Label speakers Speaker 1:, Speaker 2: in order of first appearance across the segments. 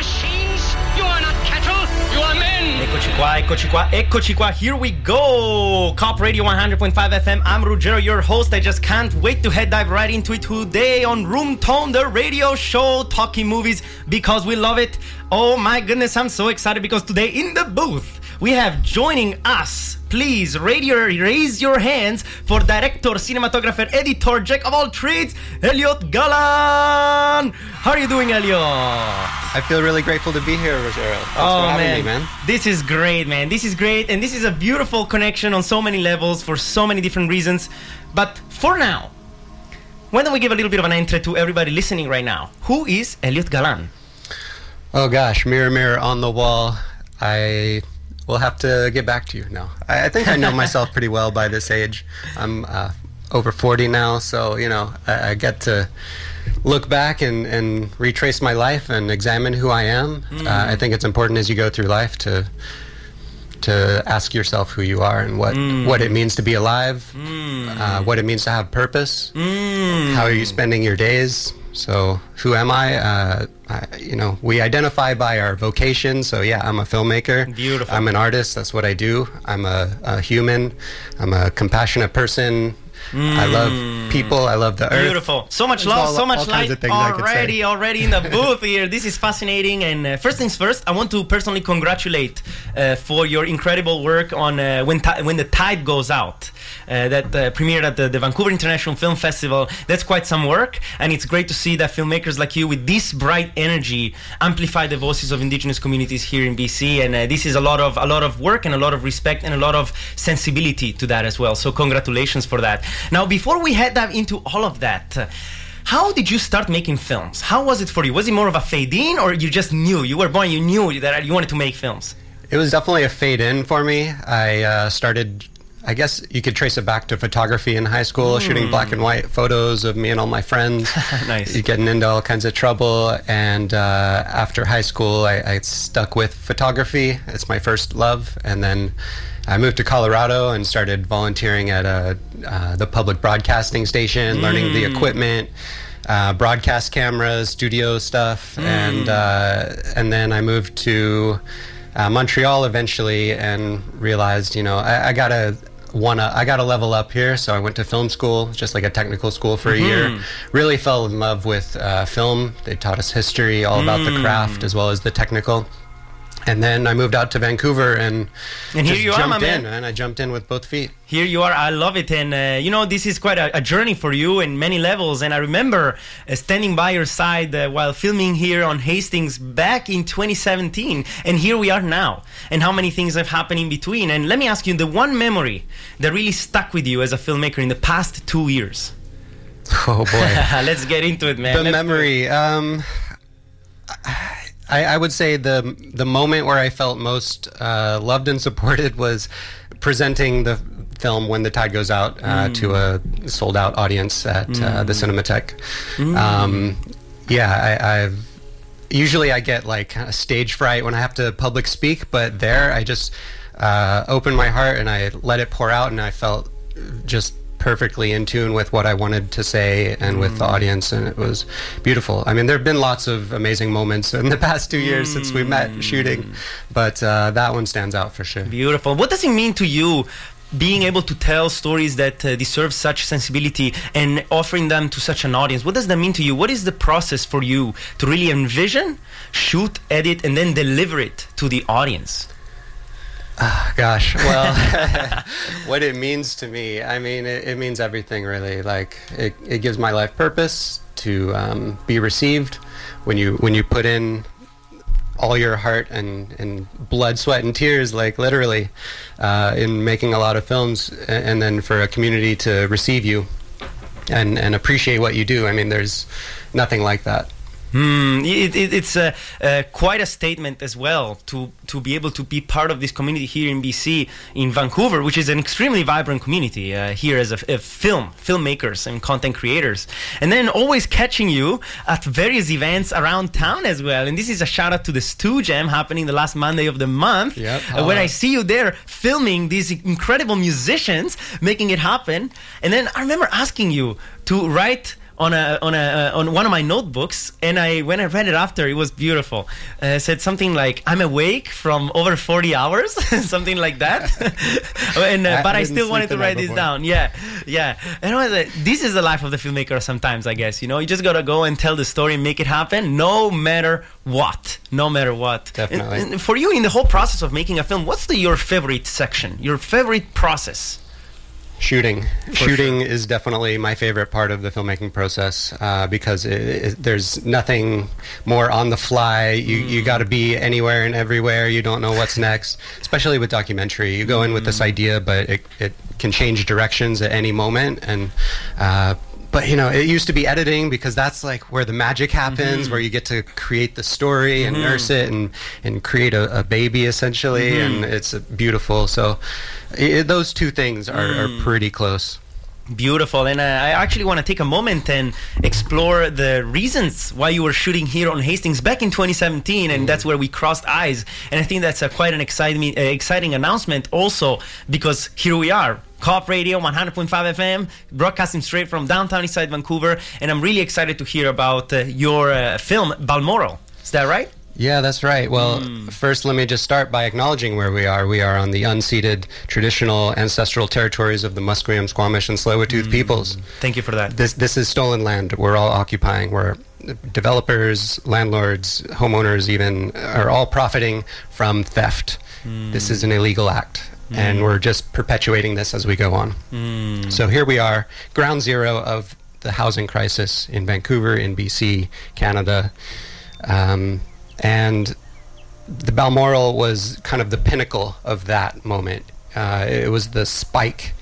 Speaker 1: machines. You are not cattle. You are men.
Speaker 2: Eccoci qua, eccoci qua, eccoci qua. Here we go. Co-op Radio 100.5 FM. I'm Ruggero, your host. I just can't wait to head dive right into it today on Room Tone, the radio show, talking movies because we love it. Oh my goodness, I'm so excited because today in the booth we have joining us. Please radio, raise your hands for director, cinematographer, editor, jack of all trades, Elliot Galan. How are you doing, Elliot?
Speaker 3: I feel really grateful to be here, Ruggero. Thanks
Speaker 2: oh man.
Speaker 3: me, man.
Speaker 2: this is great, man. This is great, and this is a beautiful connection on so many levels for so many different reasons. But for now, why don't we give a little bit of an intro to everybody listening right now? Who is Elliot Galan?
Speaker 3: Oh gosh, mirror, mirror on the wall. I will have to get back to you now. I, I think I know myself pretty well by this age. I'm uh, over 40 now, so you know I, I get to look back and, and retrace my life and examine who I am. Uh, I think it's important as you go through life to to ask yourself who you are and what what it means to be alive, uh, what it means to have purpose, how are you spending your days. So, who am I? Uh, I? You know, we identify by our vocation. So, yeah, I'm a filmmaker.
Speaker 2: Beautiful.
Speaker 3: I'm an artist. That's what I do. I'm a, a human. I'm a compassionate person. I love people. I love the earth.
Speaker 2: Beautiful. So much
Speaker 3: There's
Speaker 2: love,
Speaker 3: all-
Speaker 2: so much light
Speaker 3: of things I could say.
Speaker 2: already, already in the booth here. This is fascinating. And uh, first things first, I want to personally congratulate uh, for your incredible work on uh, when when the tide goes out. Uh, that uh, premiered at the, the Vancouver International Film Festival. That's quite some work, and it's great to see that filmmakers like you, with this bright energy, amplify the voices of Indigenous communities here in BC. And uh, this is a lot of a lot of work and a lot of respect and a lot of sensibility to that as well. So congratulations for that. Now, before we head dive into all of that. uh, how did you start making films? How was it for you? Was it more of a fade in, or you just knew you were born, you knew that you wanted to make films?
Speaker 3: It was definitely a fade in for me. I uh, started, I guess you could trace it back to photography in high school, shooting black and white photos of me and all my friends.
Speaker 2: Nice.
Speaker 3: Getting into all kinds of trouble. And uh, after high school, I, I stuck with photography. It's my first love. And then I moved to Colorado and started volunteering at a, uh, the public broadcasting station, learning the equipment. Uh, broadcast cameras, studio stuff, and uh, and then I moved to uh, Montreal eventually and realized, you know, I, I gotta wanna, I gotta level up here. So I went to film school, just like a technical school for a year. Really fell in love with uh, film. They taught us history, all about the craft as well as the technical. And then I moved out to Vancouver and,
Speaker 2: And here
Speaker 3: just
Speaker 2: you are,
Speaker 3: jumped
Speaker 2: my
Speaker 3: in,
Speaker 2: man.
Speaker 3: and I jumped in with both feet.
Speaker 2: Here you are. I love it, and uh, you know this is quite a, a journey for you in many levels. And I remember uh, standing by your side uh, while filming here on Hastings back in 2017, and here we are now. And how many things have happened in between? And let me ask you, the one memory that really stuck with you as a filmmaker in the past two years.
Speaker 3: Oh boy.
Speaker 2: Let's get into it, man.
Speaker 3: the
Speaker 2: Let's-
Speaker 3: memory um I, I would say the the moment where I felt most uh, loved and supported was presenting the film when the tide goes out uh,
Speaker 2: Mm.
Speaker 3: to a sold out audience at uh, the Cinematheque. Um, yeah, I, I've usually I get like kind of stage fright when I have to public speak, but there I just uh, opened my heart and I let it pour out, and I felt just perfectly in tune with what I wanted to say and with the audience, and it was beautiful. I mean, there have been lots of amazing moments in the past two years since we met shooting, but uh, that one stands out for sure.
Speaker 2: Beautiful. What does it mean to you being able to tell stories that uh, deserve such sensibility and offering them to such an audience? What does that mean to you? What is the process for you to really envision, shoot, edit, and then deliver it to the audience?
Speaker 3: Gosh, well, what it means to me, I mean, it, it means everything really. Like, it, it gives my life purpose to um, be received when you when you put in all your heart and, and blood, sweat, and tears, like literally, uh, in making a lot of films, and then for a community to receive you and and appreciate what you do. I mean, there's nothing like that.
Speaker 2: Hmm, it, it, it's uh, uh, quite a statement as well to, to be able to be part of this community here in BC, in Vancouver, which is an extremely vibrant community uh, here as a, a film, filmmakers and content creators. And then always catching you at various events around town as well. And this is a shout out to the Stew Jam happening the last Monday of the month,
Speaker 3: Yep.
Speaker 2: uh, where
Speaker 3: Uh,
Speaker 2: I see you there filming these incredible musicians making it happen. And then I remember asking you to write on a on a uh, on one of my notebooks, and I when I read it after, it was beautiful. Uh, it said something like, "I'm awake from over 40 hours," something like that. and uh,
Speaker 3: I
Speaker 2: but I still wanted to write this down. Yeah, yeah. And I was like, this is the life of the filmmaker. Sometimes I guess you know you just gotta go and tell the story and make it happen, no matter what. No matter what.
Speaker 3: Definitely.
Speaker 2: And- and for you, in the whole process of making a film, what's the your favorite section? Your favorite process?
Speaker 3: Shooting. Shooting is definitely my favorite part of the filmmaking process uh, because it, it, there's nothing more on the fly. You, you got to be anywhere and everywhere. You don't know what's next, especially with documentary. You go in with this idea, but it, it can change directions at any moment. And uh, but you know, it used to be editing because that's like where the magic happens, where you get to create the story and nurse it and and create a, a baby essentially, and it's beautiful. So i those two things are, are pretty close.
Speaker 2: Beautiful. And uh, I actually want to take a moment and explore the reasons why you were shooting here on Hastings back in 2017, and that's where we crossed eyes. And I think that's a, quite an exciting, uh, exciting announcement also because here we are. Co-op Radio 100.5 FM, broadcasting straight from downtown Eastside Vancouver, and I'm really excited to hear about uh, your uh, film Balmoral. Is that right?
Speaker 3: Yeah, that's right. Well, first, let me just start by acknowledging where we are. We are on the unceded traditional ancestral territories of the Musqueam, Squamish, and Tsleil-Waututh peoples.
Speaker 2: Thank you for that.
Speaker 3: This this is stolen land. We're all occupying. We're developers, landlords, homeowners, even are all profiting from theft. This is an illegal act, and we're just perpetuating this as we go on. So here we are, ground zero of the housing crisis in Vancouver, in BC, Canada, um, and the Balmoral was kind of the pinnacle of that moment. Uh, it was the spike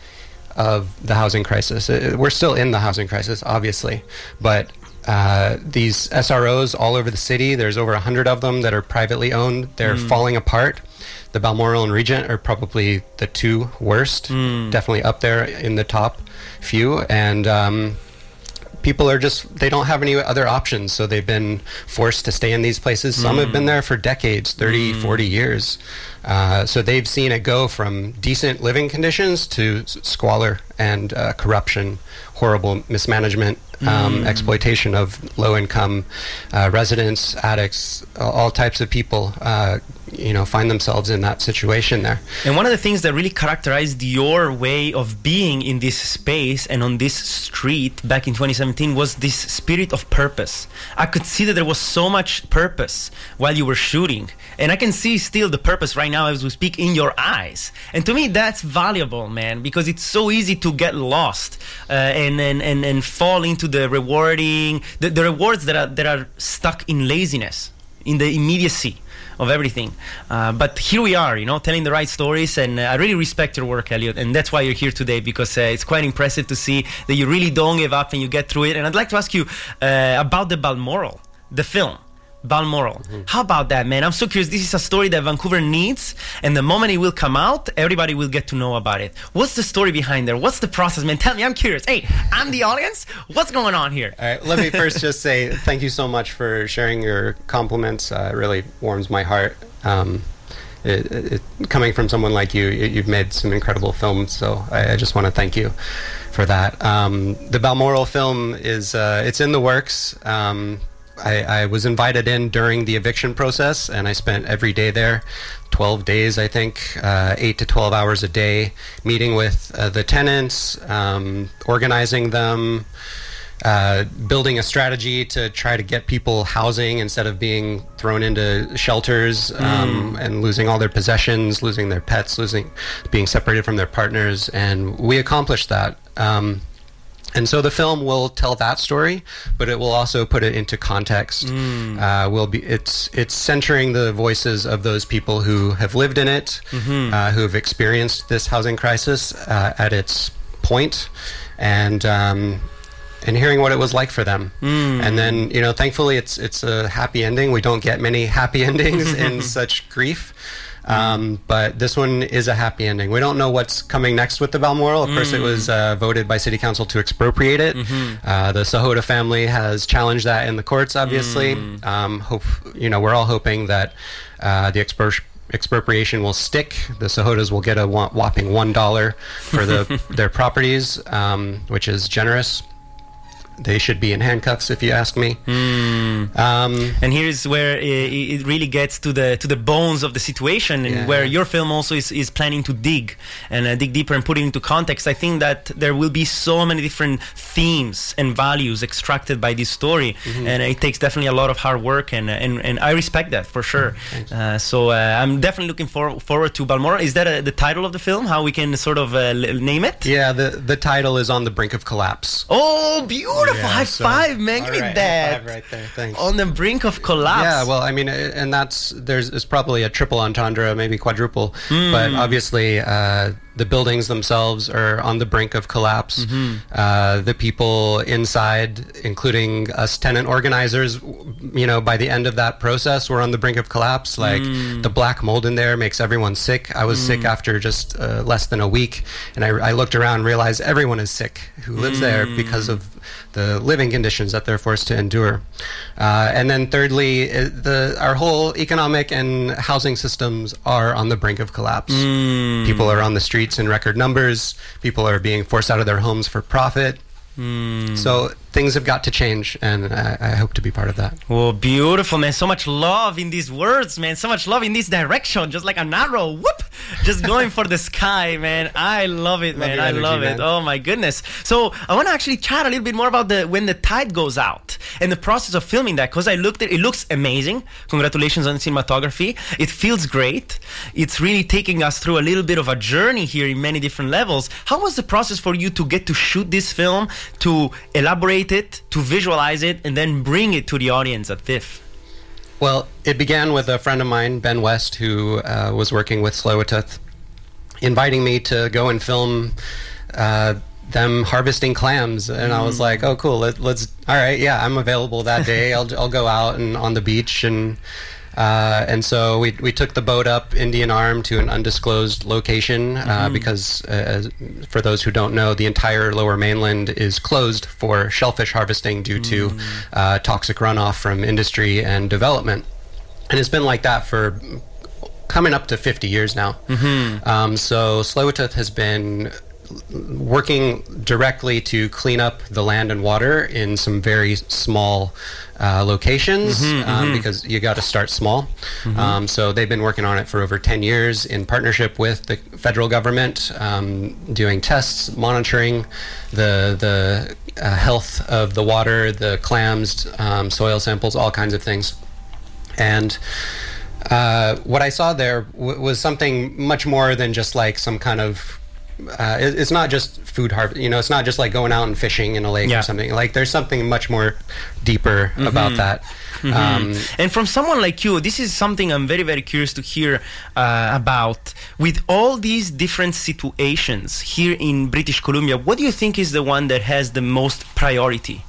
Speaker 3: of the housing crisis. Uh, we're still in the housing crisis, obviously, but uh, these SROs all over the city, there's over 100 of them that are privately owned. They're falling apart. The Balmoral and Regent are probably the two worst, definitely up there in the top few. And um, people are just they don't have any other options. So they've been forced to stay in these places. Some have been there for decades 30 40 years. Uh, so they've seen it go from decent living conditions to squalor and uh, corruption horrible mismanagement um, exploitation of low income uh, residents addicts all- all types of people uh, you know find themselves in that situation there
Speaker 2: And one of the things that really characterized your way of being in this space and on this street back in 2017 was this spirit of purpose. I could see that there was so much purpose while you were shooting. And I can see still the purpose right now as we speak in your eyes. And to me, that's valuable, man, because it's so easy to get lost uh, and, and, and, and fall into the rewarding, the, the rewards that are, that are stuck in laziness, in the immediacy of everything. Uh, but here we are, you know, telling the right stories, and uh, I really respect your work, Elliot, and that's why you're here today because uh, it's quite impressive to see that you really don't give up and you get through it. And I'd like to ask you uh, about the Balmoral, the film. Balmoral. How about that, man? I'm so curious. This is a story that Vancouver needs, and the moment it will come out, everybody will get to know about it. What's the story behind there? What's the process, man? Tell me. I'm curious. Hey, I'm the audience. What's going on here?
Speaker 3: All right, let me first just say thank you so much for sharing your compliments. Uh, it really warms my heart. Um, it, it, coming from someone like you, you, you've made some incredible films, so I, I just want to thank you for that. Um, the Balmoral film is uh, it's in the works. Um, I, I was invited in during the eviction process, and I spent every day there, 12 days, I think, uh, 8 to 12 hours a day, meeting with uh, the tenants, um, organizing them, uh, building a strategy to try to get people housing instead of being thrown into shelters um, and losing all their possessions, losing their pets, losing, being separated from their partners. And we accomplished that. Um, and so the film will tell that story, but it will also put it into context. Uh, will be it's it's centering the voices of those people who have lived in it, uh, who have experienced this housing crisis uh, at its point, and um, and hearing what it was like for them. And then you know, thankfully, it's it's a happy ending. We don't get many happy endings in such grief. Um, but this one is a happy ending. We don't know what's coming next with the Balmoral. Of course, it was uh, voted by City Council to expropriate it. Uh, the Sahota family has challenged that in the courts. Obviously, um, hope you know we're all hoping that uh, the expro- expropriation will stick. The Sahotas will get a whopping one dollar for the their properties, um, which is generous. They should be in handcuffs, if you ask me. Um,
Speaker 2: and here is where it, it really gets to the to the bones of the situation, and
Speaker 3: Yeah.
Speaker 2: where your film also is, is planning to dig and uh, dig deeper and put it into context. I think that there will be so many different themes and values extracted by this story,
Speaker 3: Mm-hmm.
Speaker 2: and it takes definitely a lot of hard work, and and, and I respect that for sure.
Speaker 3: Thanks.
Speaker 2: Uh, so uh, I'm definitely looking for, forward to Balmora. Is that uh, the title of the film? How we can sort of uh, name it?
Speaker 3: yeah, the the title is on the brink of collapse.
Speaker 2: Oh, beautiful!
Speaker 3: Yeah,
Speaker 2: high
Speaker 3: so-
Speaker 2: five, man! Give me
Speaker 3: right,
Speaker 2: that.
Speaker 3: five right there. Thanks.
Speaker 2: On the brink of collapse.
Speaker 3: Yeah, well, I mean, and that's there's it's probably a triple entendre, maybe quadruple,
Speaker 2: Hmm.
Speaker 3: but obviously uh, the buildings themselves are on the brink of collapse.
Speaker 2: Mm-hmm.
Speaker 3: Uh, the people inside, including us tenant organizers, you know, by the end of that process, we're on the brink of collapse. Like
Speaker 2: Hmm.
Speaker 3: the black mold in there makes everyone sick. I was sick after just uh, less than a week, and I, I looked around, and realized everyone is sick who lives there
Speaker 2: Hmm.
Speaker 3: because of the living conditions that they're forced to endure. Uh, and then thirdly, the our whole economic and housing systems are on the brink of collapse.
Speaker 2: Hmm.
Speaker 3: People are on the streets in record numbers. People are being forced out of their homes for profit.
Speaker 2: Hmm.
Speaker 3: So things have got to change, and I, I hope to be part of that.
Speaker 2: Oh, beautiful, man. So much love in these words, man. So much love in this direction. Just like an arrow. Whoop! Just going for the sky, man. I love it,
Speaker 3: Love
Speaker 2: man. I
Speaker 3: energy,
Speaker 2: love it.
Speaker 3: man.
Speaker 2: Oh, my goodness. So, I want to actually chat a little bit more about the when the tide goes out and the process of filming that because I looked at it, it. looks amazing. Congratulations on the cinematography. It feels great. It's really taking us through a little bit of a journey here in many different levels. How was the process for you to get to shoot this film, to elaborate it, to visualize it, and then bring it to the audience at TIFF?
Speaker 3: Well, it began with a friend of mine, Ben West, who uh, was working with Tsleil-Waututh, inviting me to go and film uh, them harvesting clams, and I was like, "Oh, cool! Let, let's. All right, yeah, I'm available that day. I'll I'll go out and on the beach and." Uh, and so we, we took the boat up Indian Arm to an undisclosed location uh, because, uh, for those who don't know, the entire lower mainland is closed for shellfish harvesting due to uh, toxic runoff from industry and development. And it's been like that for coming up to 50 years now. Um, so Tsleil-Waututh has been working directly to clean up the land and water in some very small uh, locations um, because you got to start small. Um, so they've been working on it for over 10 years in partnership with the federal government, um, doing tests, monitoring the the uh, health of the water, the clams, um, soil samples, all kinds of things. And uh, what I saw there w- was something much more than just like some kind of. Uh, it, it's not just food harvest. You know, it's not just like going out and fishing in a lake
Speaker 2: Yeah.
Speaker 3: or something. Like there's something much more deeper about that. Um,
Speaker 2: And from someone like you, this is something I'm very, very curious to hear uh, about. With all these different situations here in British Columbia, what do you think is the one that has the most priority?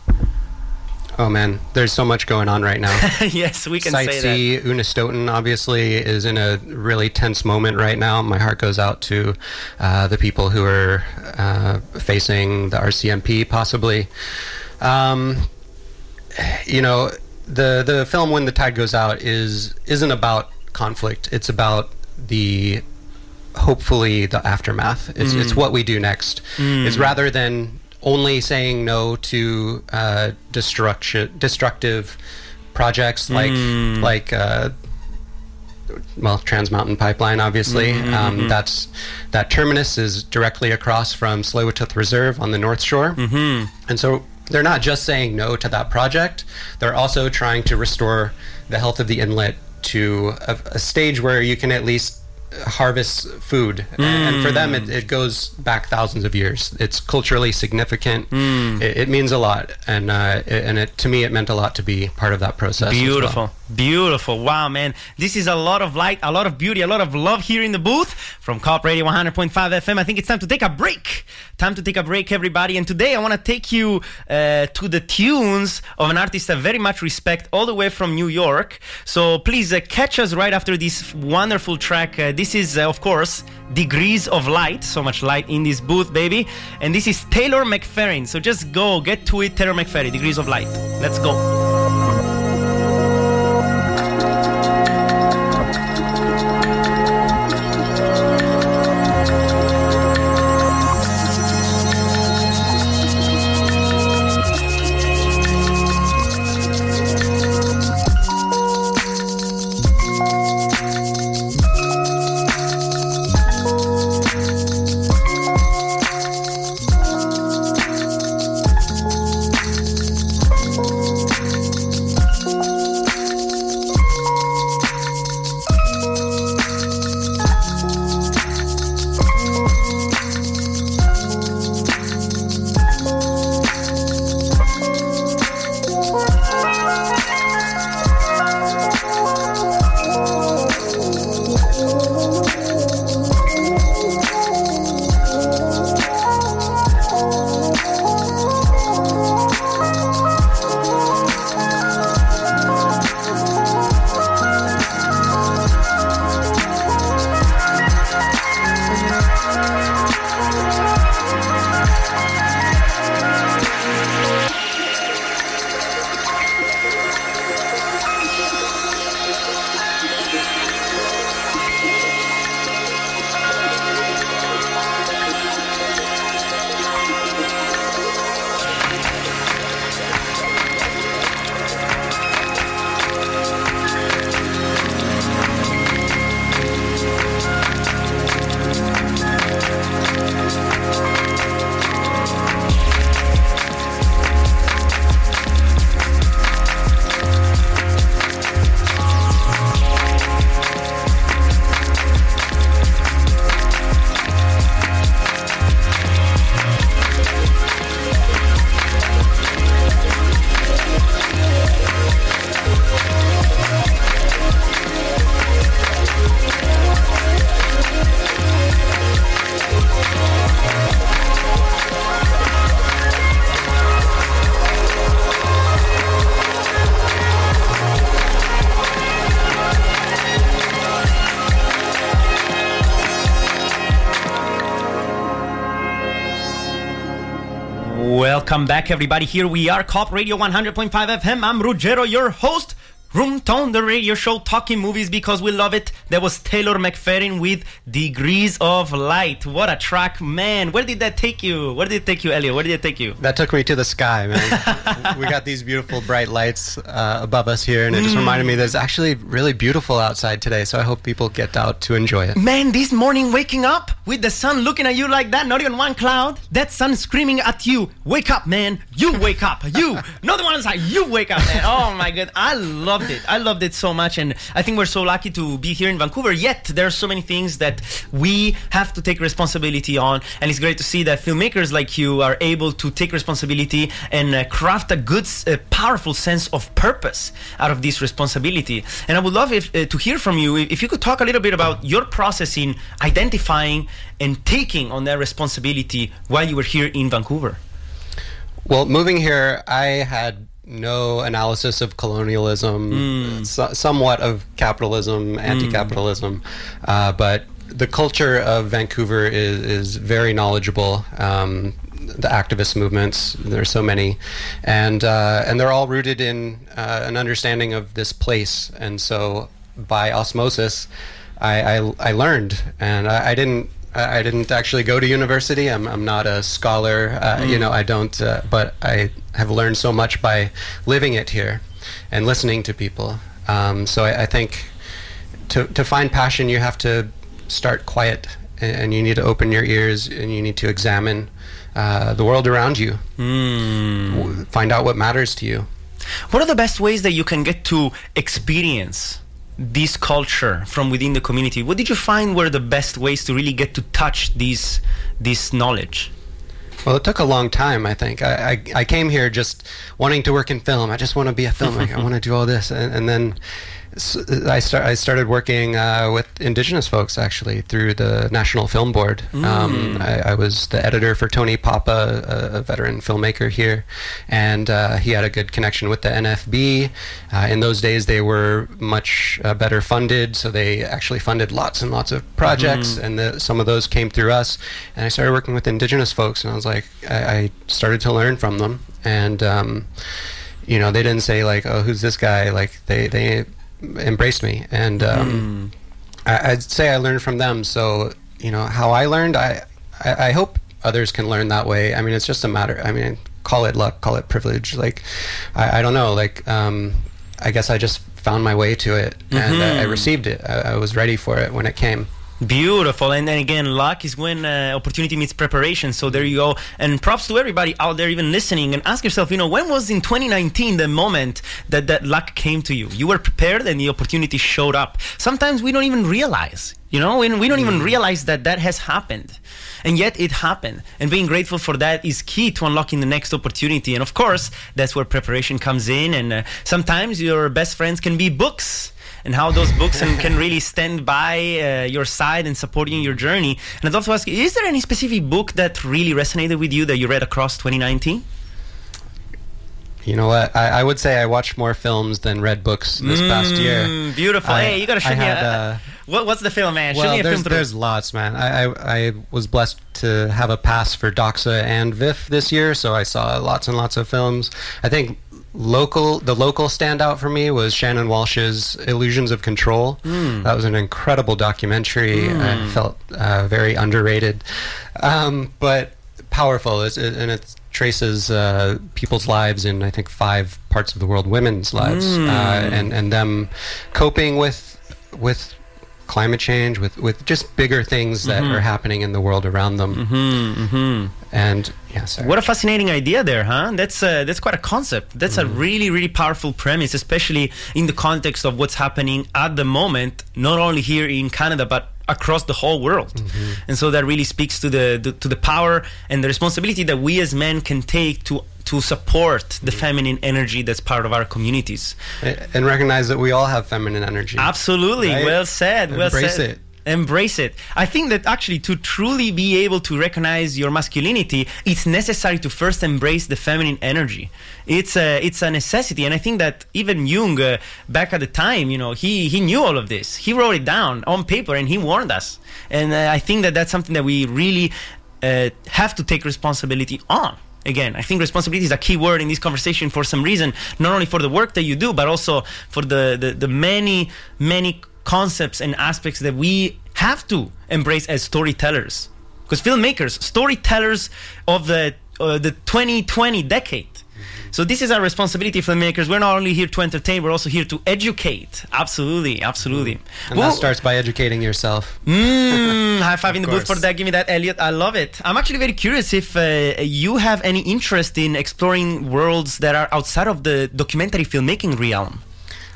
Speaker 3: Oh man, there's so much going on right now.
Speaker 2: yes, we can
Speaker 3: Site
Speaker 2: say that.
Speaker 3: C, Unistoten obviously is in a really tense moment right now. My heart goes out to uh, the people who are uh, facing the RCMP possibly. Um, you know, the the film When the Tide Goes Out is isn't about conflict. It's about the hopefully the aftermath. It's it's what we do next. It's rather than only saying no to uh, destruction destructive projects like like uh, well Trans Mountain Pipeline obviously. Um, that's that terminus is directly across from Tsleil-Waututh Reserve on the North Shore. And so they're not just saying no to that project. They're also trying to restore the health of the inlet to a, a stage where you can at least harvest food and for them it, it goes back thousands of years it's culturally significant it, it means a lot and uh, it, and it to me it meant a lot to be part of that process as well.
Speaker 2: Beautiful, beautiful. Wow, man. This is a lot of light, a lot of beauty, a lot of love here in the booth from Co-op Radio 100.5 FM. I think it's time to take a break. Time to take a break, everybody. And today I want to take you uh, to the tunes of an artist I very much respect, all the way from New York. So please uh, catch us right after this wonderful track. This is, uh, of course, Degrees of Light. So much light in this booth, baby. And this is Taylor McFerrin. So just go, get to it, Taylor McFerrin, Degrees of Light. Let's go. Welcome back, everybody. Here we are, Co-op Radio 100.5 FM. I'm Ruggero, your host. Room Tone, the radio show talking movies because we love it. That was Taylor McFadden with Degrees of Light. What a track, man. Where did that take you? Where did it take you, Elliot? Where did it take you?
Speaker 3: That took me to the sky, man. we got these beautiful bright lights uh, above us here, and it just reminded me that it's actually really beautiful outside today. So I hope people get out to enjoy it.
Speaker 2: Man, this morning waking up with the sun looking at you like that, not even one cloud, that sun screaming at you, wake up, man. You wake up. You. Not the one inside. You wake up, man. Oh my god. I loved it. I loved it so much. And I think we're so lucky to be here in Vancouver. Yet there are so many things that we have to take responsibility on. And it's great to see that filmmakers like you are able to take responsibility and uh, craft a good, uh, powerful sense of purpose out of this responsibility. And I would love if, uh, to hear from you if you could talk a little bit about your process in identifying and taking on that responsibility while you were here in Vancouver.
Speaker 3: Well, moving here, I had no analysis of colonialism, so, somewhat of capitalism, anti-capitalism, uh, but the culture of Vancouver is, is very knowledgeable. Um, the activist movements, there are so many, and uh, and they're all rooted in uh, an understanding of this place. And so, by osmosis, I, I, I learned, and I, I didn't I didn't actually go to university. I'm, I'm not a scholar. Uh, You know, I don't. Uh, but I have learned so much by living it here and listening to people. Um, so I, I think to to find passion, you have to start quiet, and, and you need to open your ears, and you need to examine uh, the world around you. W- Find out what matters to you.
Speaker 2: What are the best ways that you can get to experience this culture from within the community? What did you find were the best ways to really get to touch this this knowledge?
Speaker 3: Well, it took a long time. I think I, I, I came here just wanting to work in film. I just want to be a filmmaker. I want to do all this, and, and then s- I start I started working uh, with Indigenous folks actually through the National Film Board. Um, I, I was the editor for Tony Papa, a, a veteran filmmaker here, and uh, he had a good connection with the NFB. Uh, in those days, they were much uh, better funded, so they actually funded lots and lots of projects, and the, some of those came through us. And I started working with Indigenous folks, and I was like, I, I started to learn from them, and um, you know, they didn't say like, "Oh, who's this guy?" Like they they embraced me, and um, I, I'd say I learned from them. So you know, how I learned, I, I I hope others can learn that way. I mean, it's just a matter. I mean, call it luck, call it privilege. Like, I, I don't know. Like, um, I guess I just found my way to it, and I, I received it. I, I was ready for it when it came.
Speaker 2: Beautiful. And then again, luck is when uh, opportunity meets preparation. So there you go. And props to everybody out there even listening and ask yourself, you know, when was in 2019 the moment that that luck came to you? You were prepared and the opportunity showed up. Sometimes we don't even realize, you know, and we don't even realize that that has happened. And yet it happened. And being grateful for that is key to unlocking the next opportunity. And of course, that's where preparation comes in. And uh, sometimes your best friends can be books and how those books and can really stand by uh, your side and supporting your journey. And I'd love to ask you, is there any specific book that really resonated with you that you read across 2019?
Speaker 3: You know what? I, I would say I watched more films than read books this past year.
Speaker 2: Mm, Beautiful.
Speaker 3: I-
Speaker 2: hey, you gotta show me.
Speaker 3: uh,
Speaker 2: what, what's the film, man? show
Speaker 3: Well,
Speaker 2: me a
Speaker 3: there's,
Speaker 2: film. through.
Speaker 3: there's lots, man. I, I I was blessed to have a pass for Doxa and VIFF this year, so I saw lots and lots of films. I think local the local standout for me was Shannon Walsh's Illusions of Control. That was an incredible documentary. I felt uh, very underrated, um, but powerful. It's, it, and it traces uh, people's lives in I think five parts of the world, women's lives, uh, and and them coping with with climate change, with with just bigger things that are happening in the world around them. And yeah, sorry.
Speaker 2: What a fascinating idea there, huh? That's uh, that's quite a concept. That's a mm-hmm. really really powerful premise, especially in the context of what's happening at the moment, not only here in Canada but across the whole world. Mm-hmm. And so that really speaks to the, the to the power and the responsibility that we as men can take to to support the mm-hmm. feminine energy that's part of our communities.
Speaker 3: and recognize that we all have feminine energy.
Speaker 2: Absolutely.
Speaker 3: Right?
Speaker 2: Well said. Well said.
Speaker 3: it.
Speaker 2: Embrace it. I think that actually to truly be able to recognize your masculinity, it's necessary to first embrace the feminine energy. It's a it's a necessity, and I think that even Jung, uh, back at the time, you know, he he knew all of this. He wrote it down on paper, and he warned us. And uh, I think that that's something that we really uh, have to take responsibility on. again, I think responsibility is a key word in this conversation for some reason, not only for the work that you do, but also for the, the, the many, many concepts and aspects that we have to embrace as storytellers. Because filmmakers, storytellers of the, uh, the 2020 decade. So this is our responsibility, filmmakers. We're not only here to entertain, we're also here to educate. Absolutely, absolutely.
Speaker 3: And
Speaker 2: Well-
Speaker 3: that starts by educating yourself.
Speaker 2: Mm, high five in the booth for that. Give me that, Elliot. I love it. I'm actually very curious if uh, you have any interest in exploring worlds that are outside of the documentary filmmaking realm.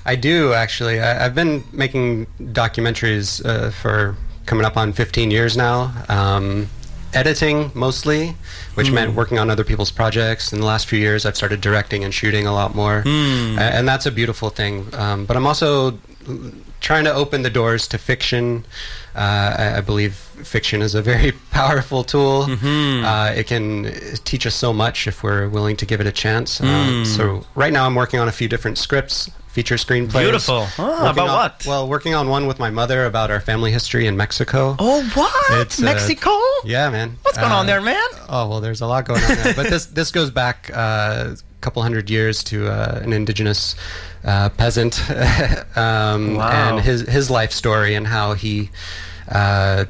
Speaker 3: I do actually. I, I've been making documentaries uh, for coming up on 15 years now. Um, editing mostly, which meant working on other people's projects. In the last few years, I've started directing and shooting a lot more, A- and that's a beautiful thing. Um, but I'm also trying to open the doors to fiction. Uh, I, I believe fiction is a very powerful tool. Uh, it can teach us so much if we're willing to give it a chance. Uh, so right now, I'm working on a few different scripts, feature screenplays.
Speaker 2: Beautiful.
Speaker 3: Working
Speaker 2: about
Speaker 3: on-
Speaker 2: what?
Speaker 3: Well, working on one with my mother about our family history in Mexico.
Speaker 2: Oh, what?
Speaker 3: It's, uh,
Speaker 2: Mexico?
Speaker 3: Yeah, man.
Speaker 2: What's going on
Speaker 3: Uh,
Speaker 2: there, man?
Speaker 3: Oh well, there's a lot going on there. but this this goes back uh, a couple hundred years to uh, an indigenous uh, peasant um,
Speaker 2: Wow.
Speaker 3: and his his life story and how he. Uh,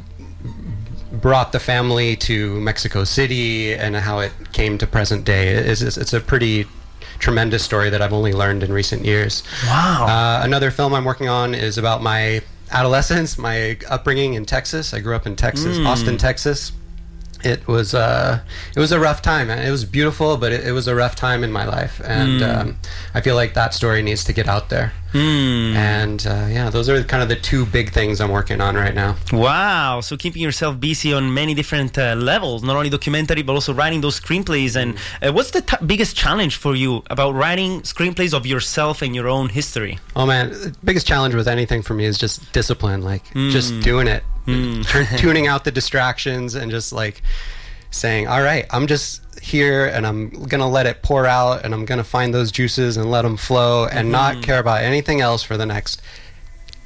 Speaker 3: brought the family to Mexico City and how it came to present day. It's, it's, it's a pretty tremendous story that I've only learned in recent years.
Speaker 2: Wow.
Speaker 3: Uh, another film I'm working on is about my adolescence, my upbringing in Texas. I grew up in Texas,
Speaker 2: Hmm.
Speaker 3: Austin, Texas. It was uh, it was a rough time. It was beautiful, but it, it was a rough time in my life, and
Speaker 2: Hmm.
Speaker 3: um, I feel like that story needs to get out there.
Speaker 2: Hmm.
Speaker 3: And uh, yeah, those are kind of the two big things I'm working on right now.
Speaker 2: Wow. So keeping yourself busy on many different uh, levels, not only documentary, but also writing those screenplays. And uh, what's the t- biggest challenge for you about writing screenplays of yourself and your own history?
Speaker 3: Oh man, the biggest challenge with anything for me is just discipline, like
Speaker 2: Hmm.
Speaker 3: just doing it, Tur- tuning out the distractions, and just like saying, "All right, I'm just here, and I'm gonna let it pour out, and I'm gonna find those juices and let them flow, and
Speaker 2: Hmm.
Speaker 3: not care about anything else for the next."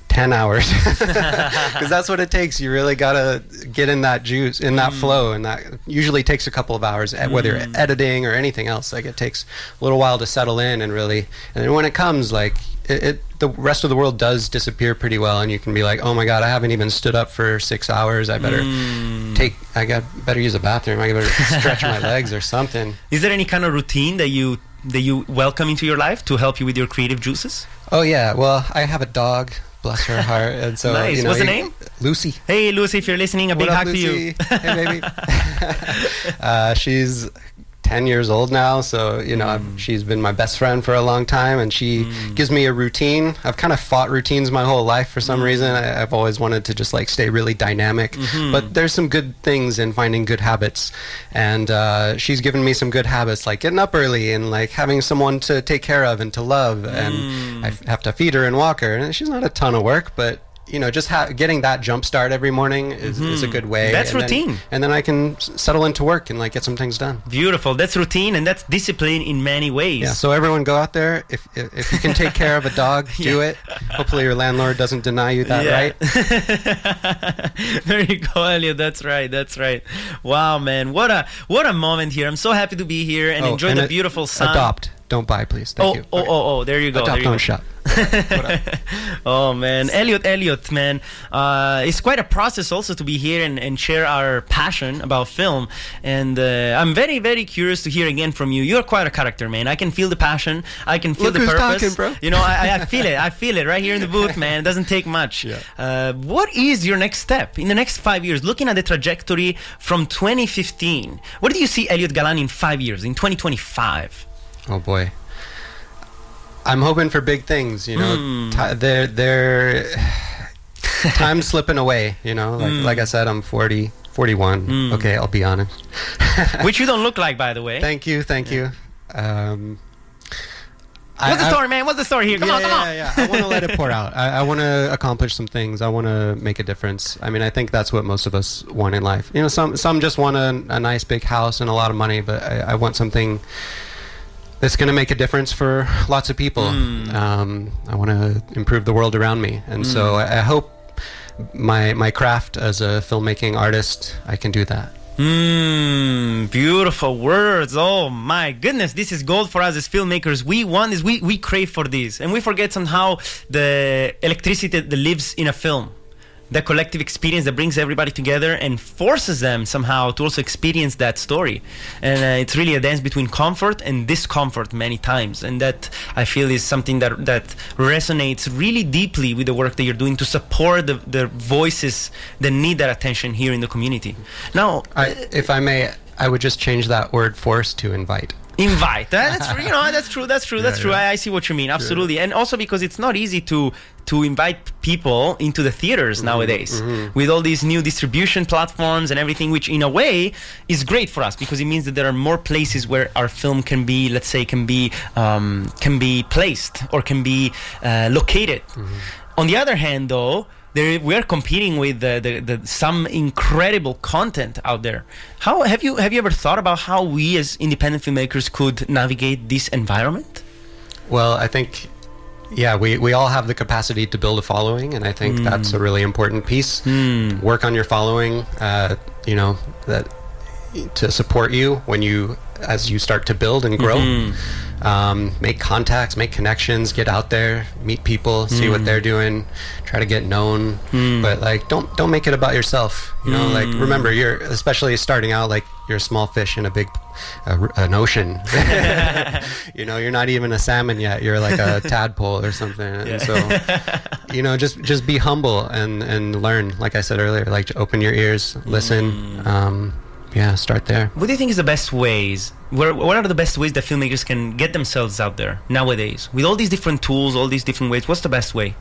Speaker 3: 10 hours because that's what it takes you really gotta get in that juice in
Speaker 2: Mm.
Speaker 3: that flow and that usually takes a couple of hours eh, whether you're editing or anything else like it takes a little while to settle in and really and then when it comes like it, it the rest of the world does disappear pretty well and you can be like oh my god i haven't even stood up for six hours i better
Speaker 2: Mm.
Speaker 3: take i got better use a bathroom i better stretch my legs or something
Speaker 2: Is there any kind of routine that you that you welcome into your life to help you with your creative juices?
Speaker 3: oh yeah well i have a dog bless her heart and so
Speaker 2: Nice.
Speaker 3: you know
Speaker 2: What's the name?
Speaker 3: lucy
Speaker 2: Hey, Lucy, if you're listening, a big
Speaker 3: What up,
Speaker 2: hug to you.
Speaker 3: Hey, baby. uh, she's 10 years old now, so, you know,
Speaker 2: Mm.
Speaker 3: I've, she's been my best friend for a long time, and she gives me a routine. I've kind of fought routines my whole life for
Speaker 2: Mm.
Speaker 3: some reason. I, I've always wanted to just, like, stay really dynamic.
Speaker 2: Mm-hmm.
Speaker 3: But there's some good things in finding good habits, and uh, she's given me some good habits, like getting up early and, like, having someone to take care of and to love,
Speaker 2: Mm.
Speaker 3: and I f- have to feed her and walk her. And she's not a ton of work, but you know, just ha- getting that jump start every morning is, is a good way.
Speaker 2: Mm-hmm. That's
Speaker 3: and then-
Speaker 2: routine.
Speaker 3: and then I can s- settle into work and like get some things done.
Speaker 2: Beautiful. That's routine and that's discipline in many ways.
Speaker 3: Yeah. So everyone, go out there. If if, if you can take care of a dog, do it. Hopefully, your landlord doesn't deny you that
Speaker 2: Yeah.
Speaker 3: right.
Speaker 2: there you go, Elliot. That's right. That's right. Wow, man, what a what a moment here. I'm so happy to be here and
Speaker 3: Oh,
Speaker 2: enjoy
Speaker 3: and
Speaker 2: the
Speaker 3: a-
Speaker 2: beautiful sun.
Speaker 3: Adopt. Don't buy, please.
Speaker 2: Oh,
Speaker 3: Thank you.
Speaker 2: oh,
Speaker 3: Okay.
Speaker 2: oh, oh, there you go.
Speaker 3: Adopt,
Speaker 2: there you
Speaker 3: don't
Speaker 2: go.
Speaker 3: shop.
Speaker 2: oh man, Elliot, Elliot, man, uh, it's quite a process also to be here and, and share our passion about film. And uh, I'm very, very curious to hear again from you. You're quite a character, man. I can feel the passion. I can feel
Speaker 3: Look
Speaker 2: the
Speaker 3: who's
Speaker 2: purpose.
Speaker 3: talking, bro.
Speaker 2: You know, I, I feel it. I feel it right here in the booth, man. It doesn't take much.
Speaker 3: Yeah.
Speaker 2: Uh, what is your next step in the next five years? Looking at the trajectory from 2015, what do you see Elliot Galan in five years, in 2025?
Speaker 3: Oh boy. I'm hoping for big things, you know.
Speaker 2: Hmm.
Speaker 3: Ti they're they're time's slipping away, you know. Like
Speaker 2: Hmm.
Speaker 3: like I said, I'm 40, 41. Okay, I'll be honest.
Speaker 2: Which you don't look like, by the way.
Speaker 3: Thank you, thank you. Um, I-
Speaker 2: What's the
Speaker 3: I-
Speaker 2: story, man? What's the story here? Come
Speaker 3: yeah,
Speaker 2: on, come
Speaker 3: yeah,
Speaker 2: on.
Speaker 3: yeah, yeah. I want to let it pour out. I, I want to accomplish some things. I want to make a difference. I mean, I think that's what most of us want in life. You know, some some just want a, a nice big house and a lot of money, but I, I want something that's going to make a difference for lots of people. Hmm. Um, I want to improve the world around me, and so hmm. I, I hope my my craft as a filmmaking artist, I can do that.
Speaker 2: Mmm, beautiful words. Oh my goodness, this is gold for us as filmmakers. We want this, we, we crave for this. And we forget somehow the electricity that lives in a film. The collective experience that brings everybody together and forces them somehow to also experience that story. And uh, it's really a dance between comfort and discomfort many times. And that I feel is something that, that resonates really deeply with the work that you're doing to support the, the voices that need that attention here in the community. Now,
Speaker 3: I, if I may, I would just change that word force to invite.
Speaker 2: Invite. Uh, that's you know that's true that's true that's
Speaker 3: Yeah,
Speaker 2: true.
Speaker 3: yeah.
Speaker 2: I, I see what you mean absolutely. and also because it's not easy to to invite people into the theaters
Speaker 3: Mm-hmm,
Speaker 2: nowadays with all these new distribution platforms and everything which in a way is great for us because it means that there are more places where our film can be let's say can be um, can be placed or can be uh, located.
Speaker 3: Mm-hmm.
Speaker 2: on the other hand though there, we are competing with the, the, the, some incredible content out there. How have you have you ever thought about how we as independent filmmakers could navigate this environment?
Speaker 3: Well, I think, yeah, we, we all have the capacity to build a following, and I think that's a really important piece. Work on your following, uh, you know, that to support you when you as you start to build and grow. Um, make contacts, make connections, get out there, meet people, see what they're doing, try to get known. But like, don't don't make it about yourself. You know, like remember, you're especially starting out like you're a small fish in a big uh, an ocean. you know, you're not even a salmon yet. You're like a tadpole or something. And so, you know, just just be humble and and learn. Like I said earlier, like to open your ears, listen. Um, yeah, start there.
Speaker 2: What do you think is the best ways? Where, what are the best ways that filmmakers can get themselves out there nowadays with all these different tools, all these different ways? What's the best way?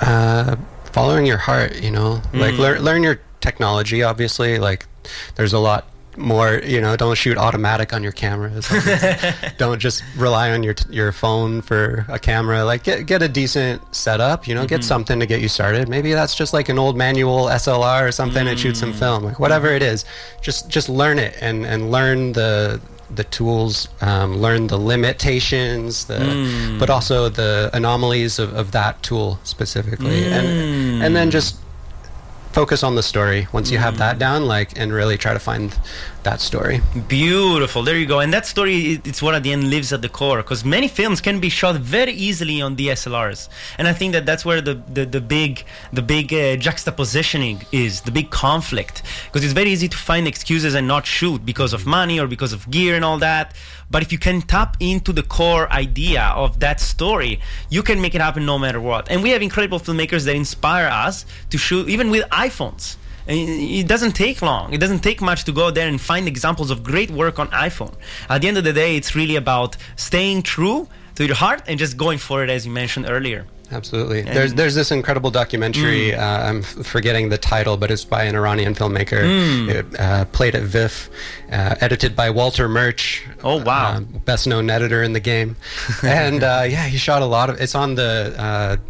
Speaker 3: uh, following your heart you know like learn learn your technology obviously like there's a lot more you know don't shoot automatic on your cameras don't just rely on your your phone for a camera. Like get get a decent setup you know get mm-hmm. something to get you started. Maybe that's just like an old manual SLR or something and shoot some mm. film. Like whatever it is just just learn it and and learn the the tools um, learn the limitations the mm. but also the anomalies of, of that tool specifically. And and then mm. just focus on the story. Once you have mm. that down like and really try to find that story
Speaker 2: Beautiful. There you go. And that story, it- it's what at the end lives at the core. Because many films can be shot very easily on DSLRs, and I think that that's where the the, the big the big uh, juxtapositioning is, the big conflict. Because it's very easy to find excuses and not shoot because of money or because of gear and all that. But if you can tap into the core idea of that story, you can make it happen no matter what. And we have incredible filmmakers that inspire us to shoot even with iPhones. And it doesn't take long. It doesn't take much to go there and find examples of great work on iPhone. At the end of the day, it's really about staying true to your heart and just going for it, as you mentioned earlier.
Speaker 3: Absolutely. there's there's this incredible documentary.
Speaker 2: Mm.
Speaker 3: Uh, I'm forgetting the title, but it's by an Iranian filmmaker.
Speaker 2: Mm.
Speaker 3: It, uh, played at VIFF, uh, edited by Walter Murch.
Speaker 2: Oh, wow.
Speaker 3: uh, best known editor in the game. and uh, yeah, he shot a lot of. It's on the.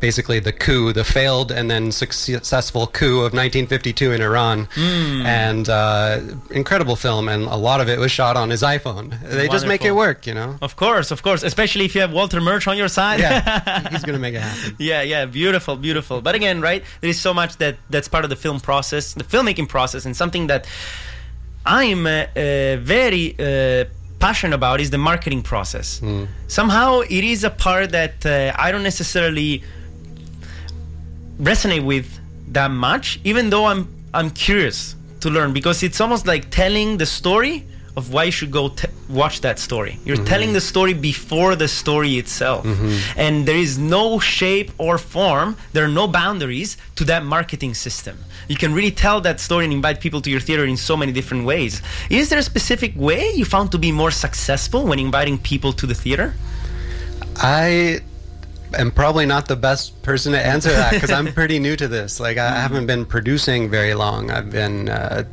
Speaker 3: Basically, the coup, the failed and then successful coup of 1952 in Iran,
Speaker 2: Mm.
Speaker 3: and uh, incredible film, and a lot of it was shot on his iPhone. They just make it work, you know.
Speaker 2: Of course, of course, especially if you have Walter Murch on your side.
Speaker 3: Yeah, he's gonna make it happen.
Speaker 2: yeah, yeah, beautiful, beautiful. But again, right, there is so much that that's part of the film process, the filmmaking process, and something that I'm uh, uh, very uh, passionate about is the marketing process. Somehow, it is a part that uh, I don't necessarily resonate with that much, even though I'm I'm curious to learn because it's almost like telling the story of why you should go t- watch that story. You're mm-hmm. telling the story before the story itself, mm-hmm. and there is no shape or form. There are no boundaries to that marketing system. You can really tell that story and invite people to your theater in so many different ways. Is there a specific way you found to be more successful when inviting people to the theater?
Speaker 3: I am probably not the best person to answer that because I'm pretty new to this. Like, I haven't been producing very long. I've been uh,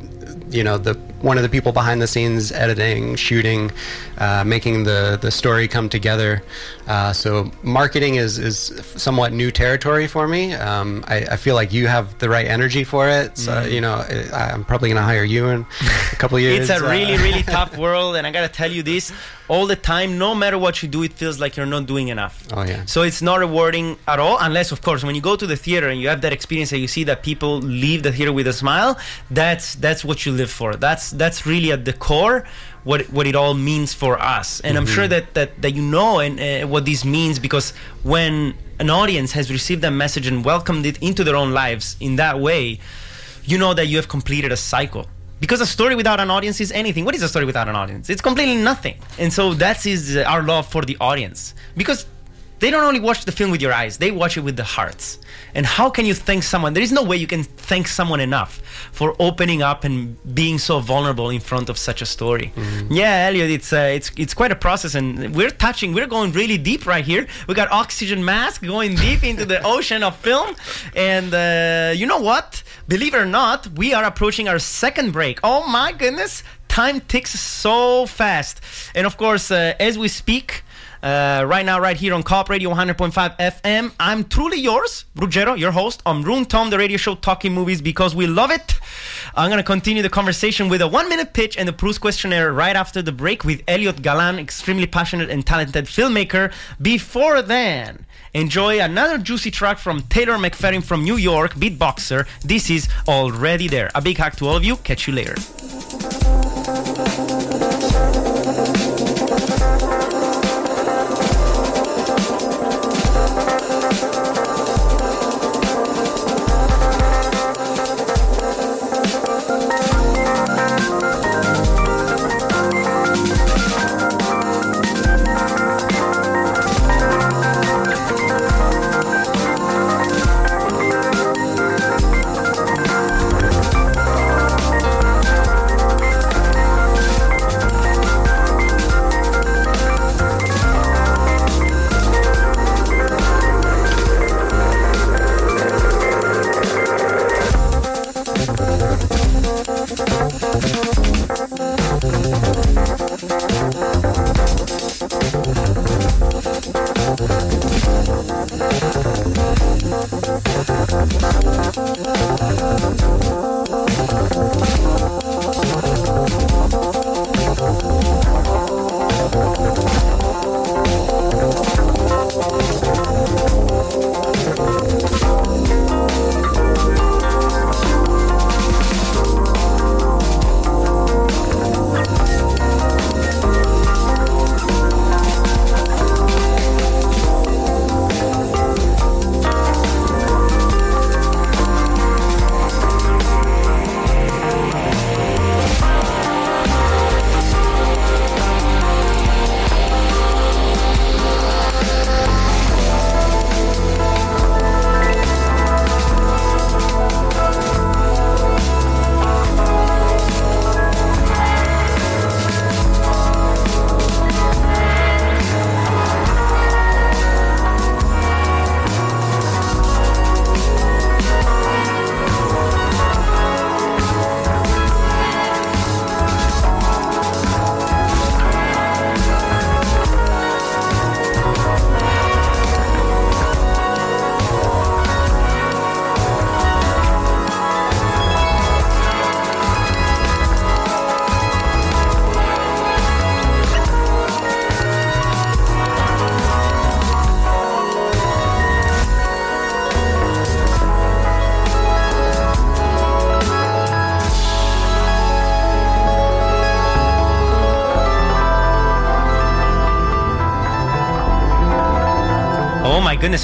Speaker 3: you know the one of the people behind the scenes, editing, shooting, uh, making the the story come together. Uh, so marketing is is somewhat new territory for me. Um, I, I, feel like you have the right energy for it. So mm. you know, I, am probably going to hire you in a couple years.
Speaker 2: it's a really really tough world, and I got to tell you this all the time. No matter what you do, it feels like you're not doing enough.
Speaker 3: Oh yeah.
Speaker 2: So it's not rewarding at all, unless of course when you go to the theater and you have that experience and you see that people leave the theater with a smile. That's that's what you live for. That's that's really at the core what what it all means for us. And mm-hmm. I'm sure mm-hmm. that, that that you know and uh, what this means because when an audience has received that message and welcomed it into their own lives in that way, you know that you have completed a cycle. Because a story without an audience is anything. What is a story without an audience? It's completely nothing. And so that is our love for the audience. Because they don't only watch the film with your eyes, they watch it with the hearts. And how can you thank someone? There is no way you can thank someone enough for opening up and being so vulnerable in front of such a story. Mm-hmm. Yeah, Elliot, it's uh, it's it's quite a process, and we're touching, we're going really deep right here. We got oxygen mask going deep into the ocean of film, and uh, you know what? Believe it or not, we are approaching our second break. Oh my goodness, time ticks so fast, and of course, uh, as we speak. Uh, right now, right here on Co-op Radio 100.5 FM. I'm truly yours, Ruggero, your host on Room Tone, the radio show talking movies because we love it. I'm going to continue the conversation with a one minute pitch and the Proust questionnaire right after the break with Elliot Galan, extremely passionate and talented filmmaker. Before then, enjoy another juicy track from Taylor McFerrin from New York, beatboxer. This is already there. A big hug to all of you. Catch you later.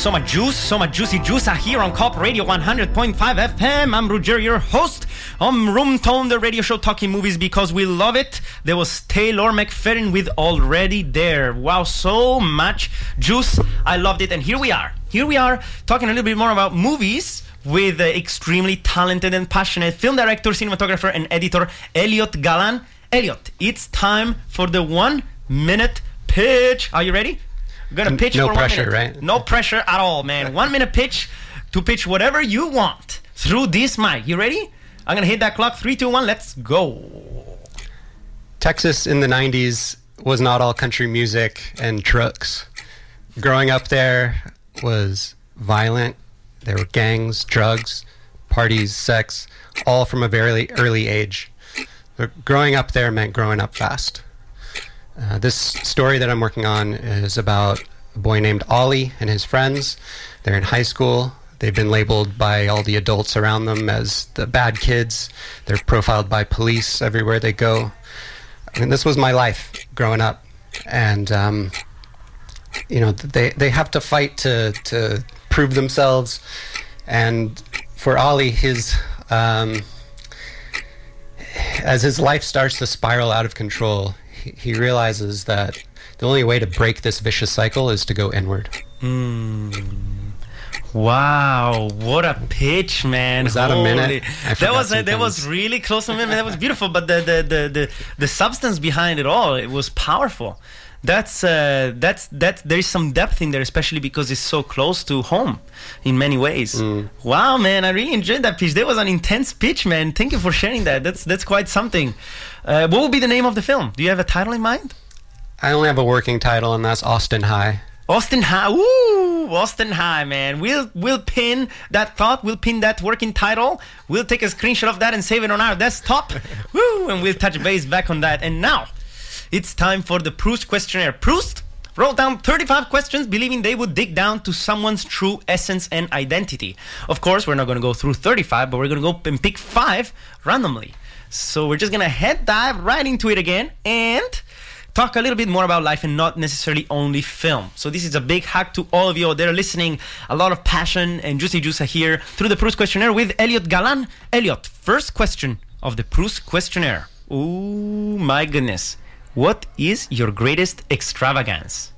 Speaker 2: So much juice, so much juicy juice here on Co-op Radio 100.5 FM. I'm Ruggero, your host on Room Tone, the radio show talking movies because we love it. There was Taylor McFerrin with Already There. Wow, so much juice. I loved it. And here we are. Here we are talking a little bit more about movies with the extremely talented and passionate film director, cinematographer, and editor Elliot Galan. Elliot, it's time for the one minute pitch. Are you ready? We're gonna pitch
Speaker 3: no
Speaker 2: for
Speaker 3: pressure,
Speaker 2: one minute.
Speaker 3: right?
Speaker 2: No pressure at all, man. one minute pitch to pitch whatever you want through this mic. You ready? I'm gonna hit that clock. Three, two, one. Let's go.
Speaker 3: Texas in the 90s was not all country music and trucks. Growing up there was violent. There were gangs, drugs, parties, sex, all from a very early age. But growing up there meant growing up fast. Uh, this story that I'm working on is about a boy named Ollie and his friends. They're in high school. They've been labeled by all the adults around them as the bad kids. They're profiled by police everywhere they go. I mean, this was my life growing up, and um, you know they they have to fight to to prove themselves. And for Ollie, his um, as his life starts to spiral out of control, he, realizes that the only way to break this vicious cycle is to go inward. Hmm.
Speaker 2: Wow, what a pitch, man!
Speaker 3: Was that a minute?
Speaker 2: That was that was really close to a minute. That was beautiful, but the the, the the the substance behind it all it was powerful. That's uh, that's that. There is some depth in there, especially because it's so close to home in many ways.
Speaker 3: Mm.
Speaker 2: Wow, man, I really enjoyed that pitch. That was an intense pitch, man. Thank you for sharing that. That's that's quite something. Uh, what would be the name of the film? Do you have a title in mind?
Speaker 3: I only have a working title, and that's Austin High.
Speaker 2: Austin High, woo! Austin High, man. We'll we'll pin that thought. We'll pin that working title. We'll take a screenshot of that and save it on our desktop. woo! And we'll touch base back on that. And now, it's time for the Proust questionnaire. Proust wrote down 35 questions, believing they would dig down to someone's true essence and identity. Of course, we're not going to go through 35, but we're going to go and pick five randomly. So we're just going to head dive right into it again and talk a little bit more about life and not necessarily only film. So this is a big hack to all of you out there listening. A lot of passion and juicy juice here through the Proust questionnaire with Elliot Galan. Elliot, first question of the Proust questionnaire. Oh my goodness. What is your greatest extravagance?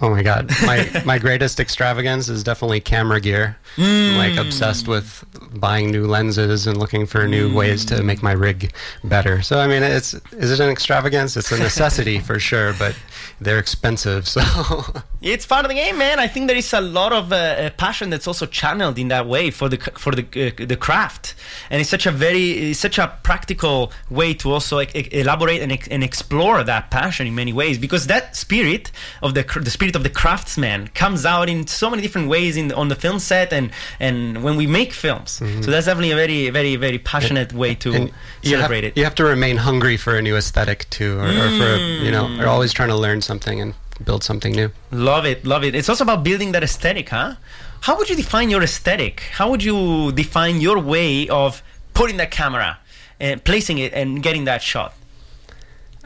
Speaker 3: Oh my god, my my greatest extravagance is definitely camera gear. I'm like obsessed with buying new lenses and looking for new ways to make my rig better. So I mean, it's is it an extravagance? It's a necessity for sure, but they're expensive. So
Speaker 2: It's part of the game, man. I think there is a lot of uh, passion that's also channeled in that way for the for the uh, the craft, and it's such a very it's such a practical way to also elaborate and, and explore that passion in many ways because that spirit of the the spirit of the craftsman comes out in so many different ways in on the film set and and when we make films. So that's definitely a very very very passionate way to
Speaker 3: and you have,
Speaker 2: celebrate it.
Speaker 3: you have to remain hungry for a new aesthetic too, or, or for you know,
Speaker 2: Mm.
Speaker 3: or always trying to learn something and build something new.
Speaker 2: Love it, love it. It's also about building that aesthetic, huh? How would you define your aesthetic? How would you define your way of putting that camera and placing it and getting that shot?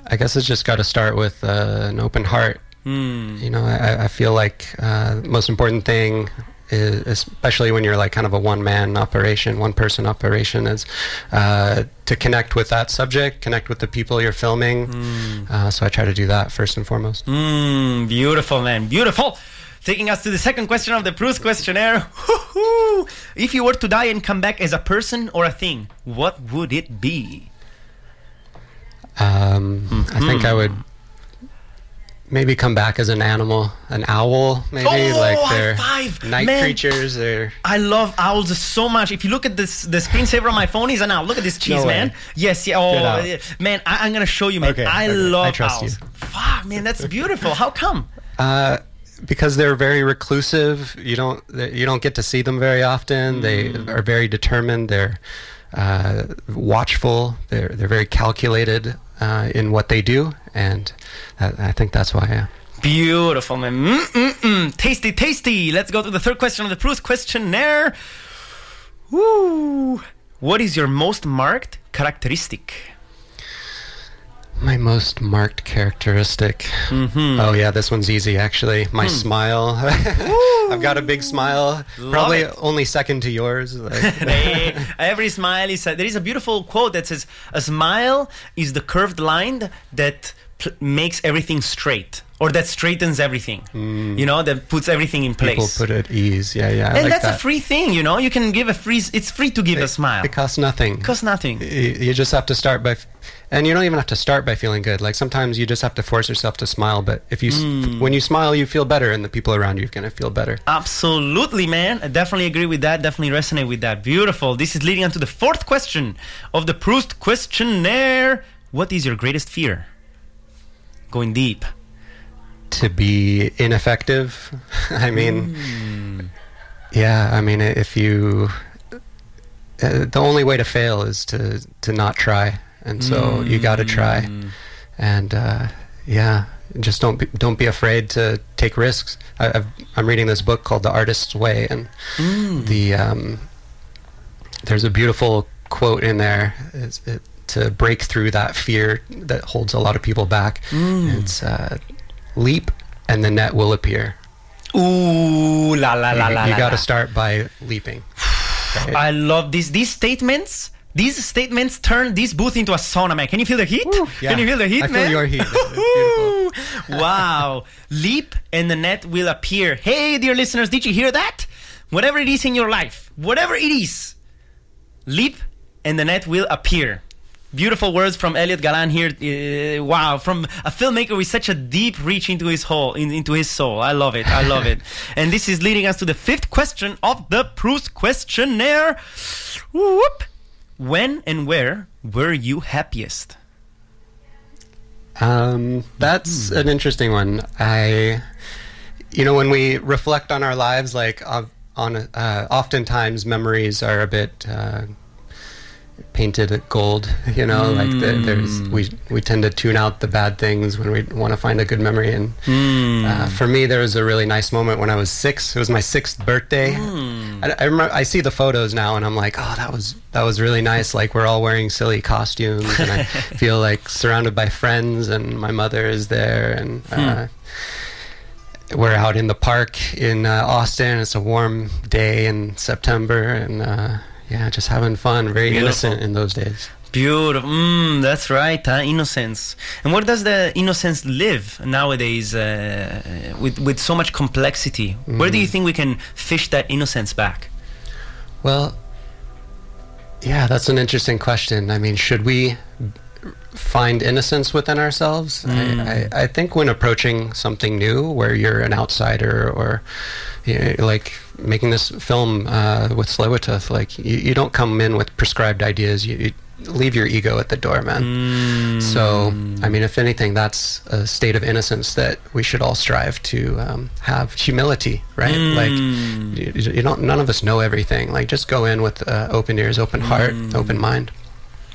Speaker 3: I guess it's just got to start with uh, an open heart.
Speaker 2: Hmm.
Speaker 3: You know, I, I feel like uh, the most important thing is, especially when you're like kind of a one-man operation, one-person operation, is uh, to connect with that subject, connect with the people you're filming. Uh, so I try to do that first and foremost.
Speaker 2: Mm, beautiful, man, beautiful. Taking us to the second question of the Proust questionnaire. Woo-hoo. If you were to die and come back as a person or a thing, what would it be?
Speaker 3: Um, I think I would maybe come back as an animal, an owl, maybe
Speaker 2: Oh,
Speaker 3: like they're
Speaker 2: five!
Speaker 3: night
Speaker 2: Man.
Speaker 3: creatures. Or
Speaker 2: I love owls so much. If you look at this, the screensaver on my phone is an owl. Look at this cheese,
Speaker 3: No
Speaker 2: man. Yes, yeah. Oh,
Speaker 3: Get out.
Speaker 2: yeah. man, I, I'm gonna show you, man.
Speaker 3: Okay,
Speaker 2: I
Speaker 3: okay.
Speaker 2: love
Speaker 3: I trust
Speaker 2: owls.
Speaker 3: you.
Speaker 2: Fuck, man, that's beautiful. How come?
Speaker 3: Uh, because they're very reclusive. You don't you don't get to see them very often. They are very determined. They're uh, watchful. They're they're very calculated uh, in what they do, and I, think that's why. Yeah.
Speaker 2: Beautiful, man. Mm-mm-mm. Tasty, tasty. Let's go to the third question of the Proust questionnaire. Woo. What is your most marked characteristic?
Speaker 3: My most marked characteristic.
Speaker 2: Mm-hmm.
Speaker 3: Oh yeah, this one's easy actually. My
Speaker 2: Hmm.
Speaker 3: smile. I've got a big smile. Probably
Speaker 2: it.
Speaker 3: only second to yours. Like-
Speaker 2: every smile is a, there is a beautiful quote that says a smile is the curved line that pl- makes everything straight or that straightens everything you know that puts everything in place.
Speaker 3: People put it at ease. Yeah, yeah. I
Speaker 2: and
Speaker 3: like
Speaker 2: that's
Speaker 3: that.
Speaker 2: a free thing you know you can give a free it's free to give a smile
Speaker 3: It costs nothing.
Speaker 2: costs nothing
Speaker 3: you, you just have to start by f- and you don't even have to start by feeling good. Like sometimes you just have to force yourself to smile. But if you, s
Speaker 2: Hmm.
Speaker 3: when you smile, you feel better, and the people around you are gonna feel better.
Speaker 2: Absolutely, man. I definitely agree with that. Definitely resonate with that. Beautiful. This is leading on to the fourth question of the Proust questionnaire. What is your greatest fear? Going deep.
Speaker 3: To be ineffective. I mean, yeah. I mean, if you, uh, the only way to fail is to to not try, and so you got to try, and uh, yeah. Just don't be, don't be afraid to take risks. I, I've, I'm reading this book called The Artist's Way, and the um, there's a beautiful quote in there it, to break through that fear that holds a lot of people back. It's uh, leap and the net will appear.
Speaker 2: Ooh, la la la
Speaker 3: you
Speaker 2: la.
Speaker 3: you got to start by leaping. right?
Speaker 2: I love these these statements. These statements turn this booth into a sauna, man. Can you feel the heat?
Speaker 3: yeah.
Speaker 2: Can you feel the heat,
Speaker 3: I feel
Speaker 2: man?
Speaker 3: your heat.
Speaker 2: Wow. Leap and the net will appear. Hey, dear listeners, did you hear that? Whatever it is in your life, whatever it is, leap and the net will appear. Beautiful words from Elliot Galan here. Uh, wow, from a filmmaker with such a deep reach into his whole, in, into his soul. I love it. I love it. And this is leading us to the fifth question of the Proust questionnaire. Whoop. When and where were you happiest?
Speaker 3: Um, that's an interesting one. I, you know, when we reflect on our lives, like uh, on uh, oftentimes memories are a bit uh, painted gold. You know, like the, there's we we tend to tune out the bad things when we want to find a good memory. And uh, for me, there was a really nice moment when I was six. It was my sixth birthday. I, I remember I see the photos now, and I'm like, oh, that was that was really nice. Like we're all wearing silly costumes, and I feel like surrounded by friends, and my mother is there, and. Uh, we're out in the park in uh, Austin. It's a warm day in September, and uh, yeah, just having fun. Very
Speaker 2: Beautiful.
Speaker 3: innocent in those days.
Speaker 2: Beautiful. Mm, that's right. Huh? Innocence. And where does the innocence live nowadays uh, with, with so much complexity? Where do you think we can fish that innocence back?
Speaker 3: Well, yeah, that's an interesting question. I mean, should we find innocence within ourselves? I, I, I think when approaching something new, where you're an outsider or you know, like making this film uh, with Tsleil-Waututh, like you, you don't come in with prescribed ideas. You, you leave your ego at the door, man. So, I mean, if anything, that's a state of innocence that we should all strive to um, have humility, right? Like, you, you don't. None of us know everything. Like, just go in with uh, open ears, open heart, open mind.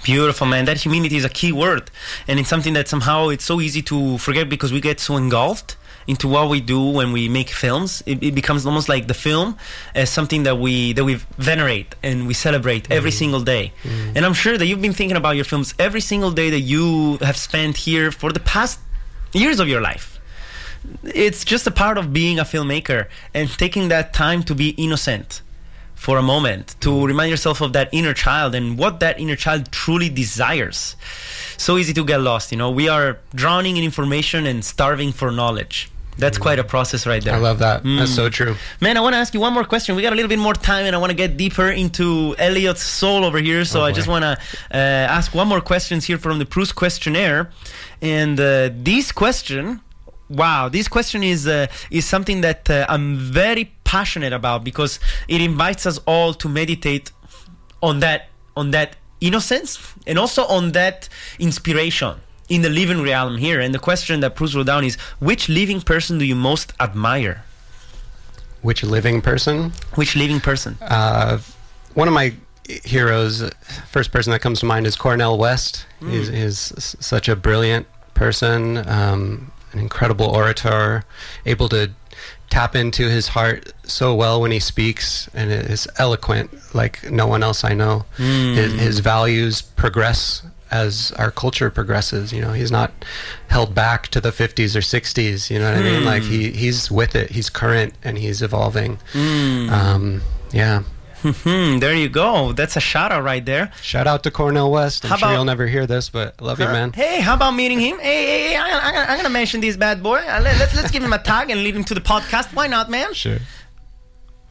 Speaker 2: Beautiful, man. That humility is a key word. And it's something that somehow it's so easy to forget because we get so engulfed into what we do when we make films. It, it becomes almost like the film as something that we that we venerate and we celebrate mm-hmm. every single day. Mm-hmm. And I'm sure that you've been thinking about your films every single day that you have spent here for the past years of your life. It's just a part of being a filmmaker and taking that time to be innocent for a moment to remind yourself of that inner child and what that inner child truly desires. So easy to get lost, you know. We are drowning in information and starving for knowledge. That's quite a process right there.
Speaker 3: I love that. That's so true.
Speaker 2: Man, I want to ask you one more question. We got a little bit more time, and I want to get deeper into Elliot's soul over here. So
Speaker 3: Oh,
Speaker 2: I just want to uh, ask one more questions here from the Proust questionnaire. And uh, this question, wow, this question is uh, is something that uh, I'm very passionate about because it invites us all to meditate on that on that innocence and also on that inspiration in the living realm here. And the question that Proust wrote down is: Which living person do you most admire?
Speaker 3: Which living person?
Speaker 2: Which living person?
Speaker 3: Uh, one of my heroes, first person that comes to mind is Cornel West. He's, he's such a brilliant person, um, an incredible orator, able to tap into his heart so well when he speaks, and is eloquent like no one else I know. Hmm. His, his values progress as our culture progresses. You know, he's not held back to the 50s or 60s. You know what I mean? Like hmm. he he's with it. He's current and he's evolving. Hmm. Um, yeah.
Speaker 2: Hmm, there you go. That's a shout out right there.
Speaker 3: Shout out to Cornel West. I'm
Speaker 2: How
Speaker 3: sure
Speaker 2: about-
Speaker 3: you'll never hear this, but love you, man.
Speaker 2: Hey, how about meeting him? Hey, hey, hey I, I, I'm gonna mention this bad boy. Uh, let, let's let's give him a tag and lead him to the podcast. Why not, man?
Speaker 3: Sure.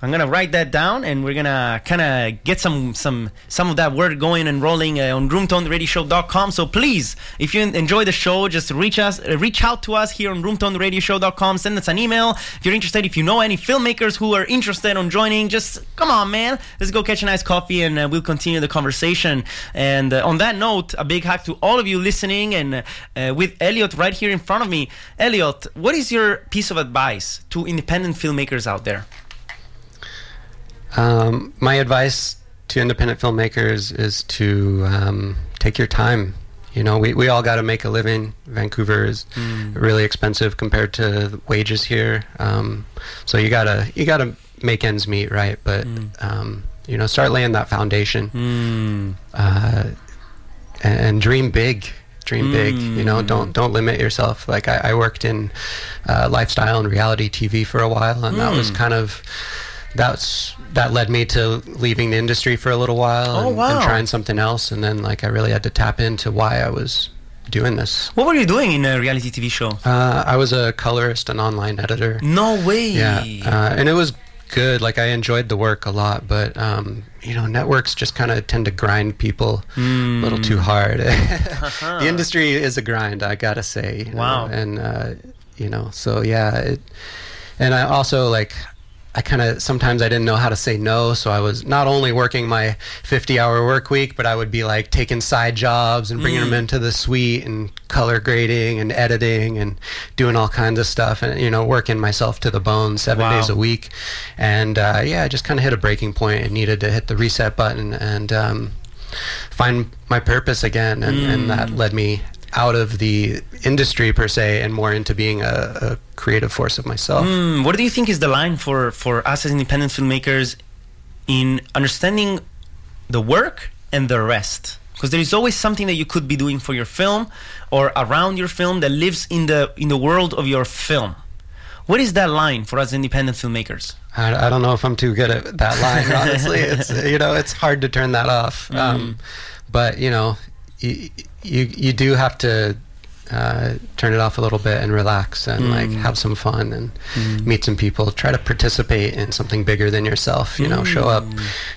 Speaker 2: I'm gonna write that down, and we're gonna kind of get some some some of that word going and rolling uh, on RoomToneRadioShow.com. So please, if you enjoy the show, just reach us, uh, reach out to us here on RoomToneRadioShow.com. Send us an email if you're interested. If you know any filmmakers who are interested on joining, just come on, man. Let's go catch a nice coffee, and uh, we'll continue the conversation. And uh, on that note, a big hug to all of you listening, and uh, with Elliot right here in front of me. Elliot, what is your piece of advice to independent filmmakers out there?
Speaker 3: Um, my advice to independent filmmakers is to um, take your time. You know, we, we all got to make a living. Vancouver is really expensive compared to wages here. Um, so you gotta you gotta make ends meet, right? But um, you know, start laying that foundation
Speaker 2: Mm.
Speaker 3: uh, and, and dream big. Dream big. You know, don't don't limit yourself. Like I, I worked in uh, lifestyle and reality TV for a while, and that was kind of that's that led me to leaving the industry for a little while
Speaker 2: Oh,
Speaker 3: and,
Speaker 2: wow.
Speaker 3: and trying something else. And then like I really had to tap into why I was doing this.
Speaker 2: What were you doing in a reality TV show?
Speaker 3: Uh, I was a colorist and online editor.
Speaker 2: No way.
Speaker 3: Yeah, uh, and it was good. Like I enjoyed the work a lot, but um, you know, networks just kind of tend to grind people a little too hard. the industry is a grind, I gotta say. you know,
Speaker 2: Wow.
Speaker 3: And uh, you know, so yeah, it, and I also like. I kind of sometimes I didn't know how to say no, so I was not only working my 50-hour work week, but I would be like taking side jobs and bringing them into the suite and color grading and editing and doing all kinds of stuff, and you know, working myself to the bone seven
Speaker 2: Wow.
Speaker 3: days a week. And uh, yeah, I just kind of hit a breaking point and needed to hit the reset button and um, find my purpose again, and, and that led me out of the industry per se and more into being a, a creative force of myself.
Speaker 2: Hmm, what do you think is the line for for us as independent filmmakers in understanding the work and the rest? Because there is always something that you could be doing for your film or around your film that lives in the in the world of your film. What is that line for us independent filmmakers?
Speaker 3: I, I don't know if I'm too good at that line. Honestly, it's you know it's hard to turn that off. Um, but you know, you you, you do have to uh, turn it off a little bit and relax and like have some fun and meet some people. Try to participate in something bigger than yourself. You know, show up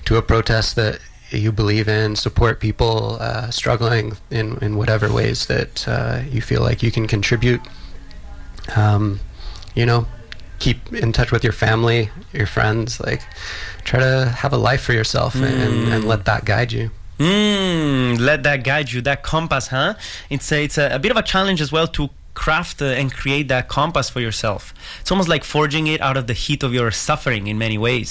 Speaker 3: to a protest that you believe in, support people uh, struggling in in whatever ways that uh, you feel like you can contribute. Um, you know, keep in touch with your family, your friends. Like, try to have a life for yourself and, and, and let that guide you.
Speaker 2: Mm, let that guide you, that compass, huh? It's a, it's a, a bit of a challenge as well to craft and create that compass for yourself. It's almost like forging it out of the heat of your suffering in many ways.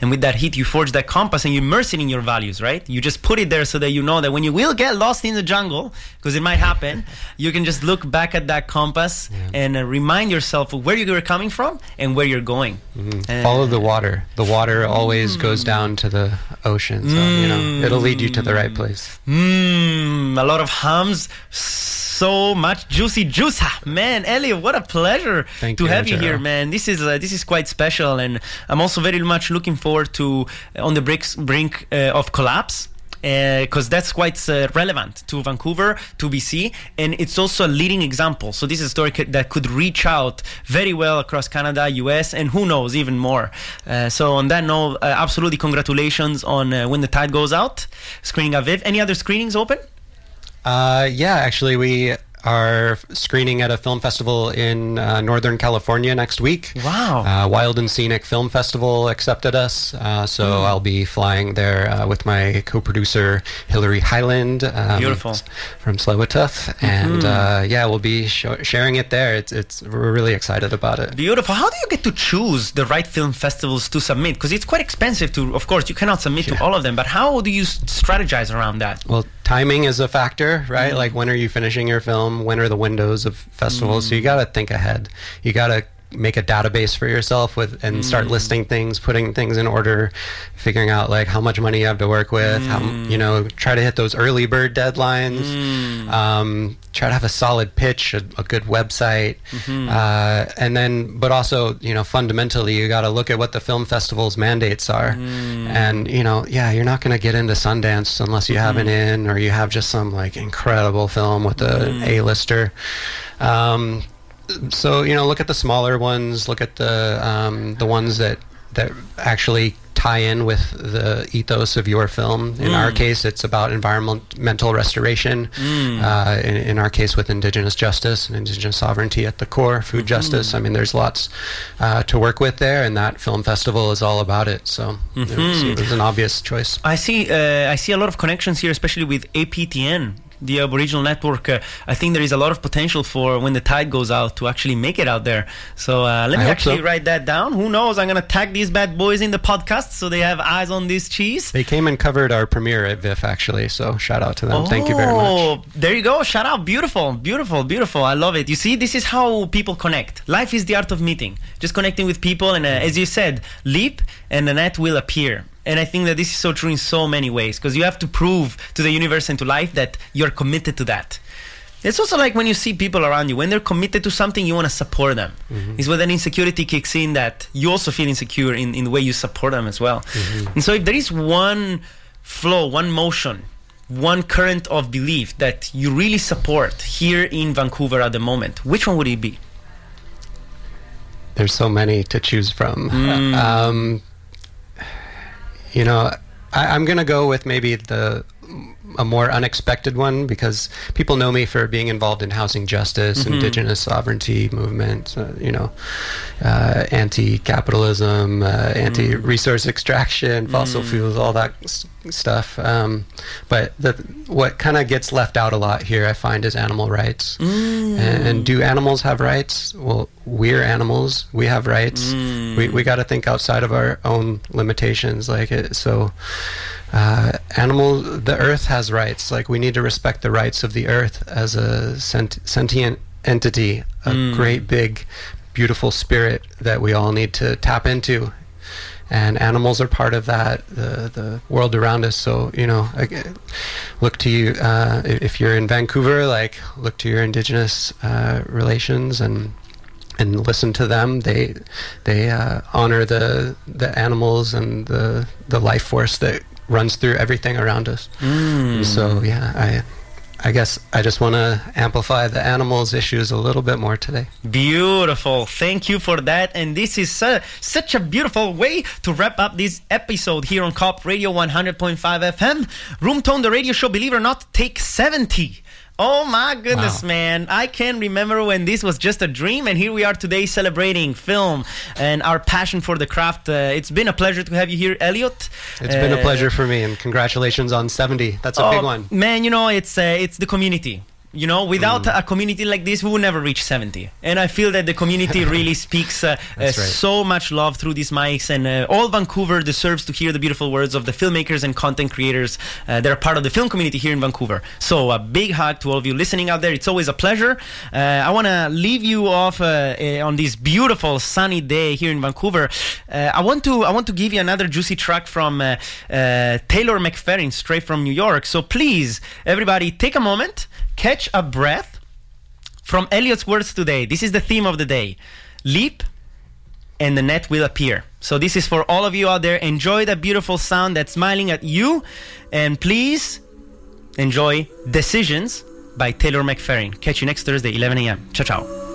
Speaker 2: And with that heat, you forge that compass and you immerse it in your values, right? You just put it there so that you know that when you will get lost in the jungle, because it might happen, you can just look back at that compass and uh, remind yourself of where you're coming from and where you're going. Uh,
Speaker 3: Follow the water. The water always goes down to the ocean, so you know it'll lead you to the right place.
Speaker 2: Mmm, a lot of hums, so much juicy juice. Ah, Man, Elliot, what a pleasure
Speaker 3: Thank
Speaker 2: to
Speaker 3: you,
Speaker 2: have you here, man. This is uh, this is quite special, and I'm also very much looking forward to uh, on the brink, brink uh, of collapse. Because that's quite uh, relevant to Vancouver, to BC, and it's also a leading example. So this is a story c- that could reach out very well across Canada, US, and who knows even more. Uh, so on that note, uh, absolutely congratulations on uh, when the tide goes out, screening Aviv. Any other screenings open?
Speaker 3: Uh, yeah, actually, we are screening at a film festival in uh, Northern California next week.
Speaker 2: Wow.
Speaker 3: Uh, Wild and Scenic Film Festival accepted us, uh, so I'll be flying there uh, with my co-producer Hillary Highland. Um,
Speaker 2: Beautiful.
Speaker 3: from Tsleil-Waututh, and uh, yeah, we'll be sho- sharing it there. It's it's we're really excited about it.
Speaker 2: Beautiful. How do you get to choose the right film festivals to submit? Because it's quite expensive to, of course, you cannot submit to all of them, but how do you strategize around that?
Speaker 3: Well, timing is a factor, right? Like when are you finishing your film? When are the windows of festivals? So you mm. got to think ahead. You got to make a database for yourself with and start mm. listing things, putting things in order, figuring out like how much money you have to work with, how mm. you know, try to hit those early bird deadlines. Mm. Um, try to have a solid pitch, a, a good website, mm-hmm. uh, and then, but also, you know, fundamentally, you got to look at what the film festival's mandates are, and you know, yeah, you're not going to get into Sundance unless you have an mm-hmm. in or you have just some like incredible film with a A-lister. Um, so you know, look at the smaller ones. Look at the um, the ones that that actually tie in with the ethos of your film. In our case, it's about environmental restoration. Uh, in, in our case, with indigenous justice and indigenous sovereignty at the core, food justice. I mean, there's lots uh, to work with there, and that film festival is all about it. So it, was, it was an obvious choice.
Speaker 2: I see. Uh, I see a lot of connections here, especially with APTN, the Aboriginal network. Uh, I think there is a lot of potential for when the tide goes out to actually make it out there. So uh, let me actually
Speaker 3: so.
Speaker 2: write that down. Who knows? I'm gonna tag these bad boys in the podcast so they have eyes on this cheese.
Speaker 3: They came and covered our premiere at VIFF, actually. So shout out to them. Thank you very much.
Speaker 2: Oh, There you go. Shout out. Beautiful, beautiful, beautiful. I love it. You see, this is how people connect. Life is the art of meeting. Just connecting with people, and uh, as you said, leap, and the net will appear. And I think that this is so true in so many ways because you have to prove to the universe and to life that you're committed to that. It's also like when you see people around you, when they're committed to something, you want to support them. Mm-hmm. It's when that insecurity kicks in that you also feel insecure in, in the way you support them as well. Mm-hmm. And so if there is one flow, one motion, one current of belief that you really support here in Vancouver at the moment, which one would it be?
Speaker 3: There's so many to choose from. Mm. Um, you know, I, I'm gonna go with maybe the a more unexpected one because people know me for being involved in housing justice, indigenous sovereignty movement, uh, you know, uh, anti-capitalism, uh, anti-resource extraction, fossil fuels, all that s- stuff. Um, but the, what kind of gets left out a lot here, I find, is animal rights. And, and do animals have rights? Well, we're animals. We have rights. We we got to think outside of our own limitations. Like it, so. Uh, animal, the earth has rights. Like we need to respect the rights of the earth as a sent- sentient entity, a great big, beautiful spirit that we all need to tap into. And animals are part of that, the the world around us. So you know, look to you uh, if if you're in Vancouver. Like look to your indigenous uh, relations and and listen to them. They they uh, honor the the animals and the the life force that runs through everything around us. And So yeah, I I guess I just want to amplify the animals issues a little bit more today.
Speaker 2: Beautiful. Thank you for that. And this is uh, such a beautiful way to wrap up this episode here on Co-op Radio 100.5 FM. Room Tone, the radio show, believe it or not, take 70. Oh my goodness,
Speaker 3: Wow.
Speaker 2: man. I can remember when this was just a dream, and here we are today celebrating film and our passion for the craft. Uh, it's been a pleasure to have you here, Elliot.
Speaker 3: It's been a
Speaker 2: Uh,
Speaker 3: pleasure for me, and congratulations on 70. That's a big one.
Speaker 2: Man, you know, it's uh, it's the community. You know, without
Speaker 3: Mm.
Speaker 2: a community like this, we would never reach 70. And I feel that the community really speaks uh, uh,
Speaker 3: right.
Speaker 2: so much love through these mics. And uh, all Vancouver deserves to hear the beautiful words of the filmmakers and content creators uh, that are part of the film community here in Vancouver. So a big hug to all of you listening out there. It's always a pleasure. Uh, I want to leave you off uh, uh, on this beautiful sunny day here in Vancouver. Uh, I want to I want to give you another juicy track from uh, uh, Taylor McFerrin, straight from New York. So please, everybody, take a moment, catch a breath from Elliot's words today. This is the theme of the day: leap, and the net will appear. So this is for all of you out there. Enjoy that beautiful sound that's smiling at you, and please enjoy Decisions by Taylor McFerrin. Catch you next Thursday, 11 a.m. Ciao, ciao.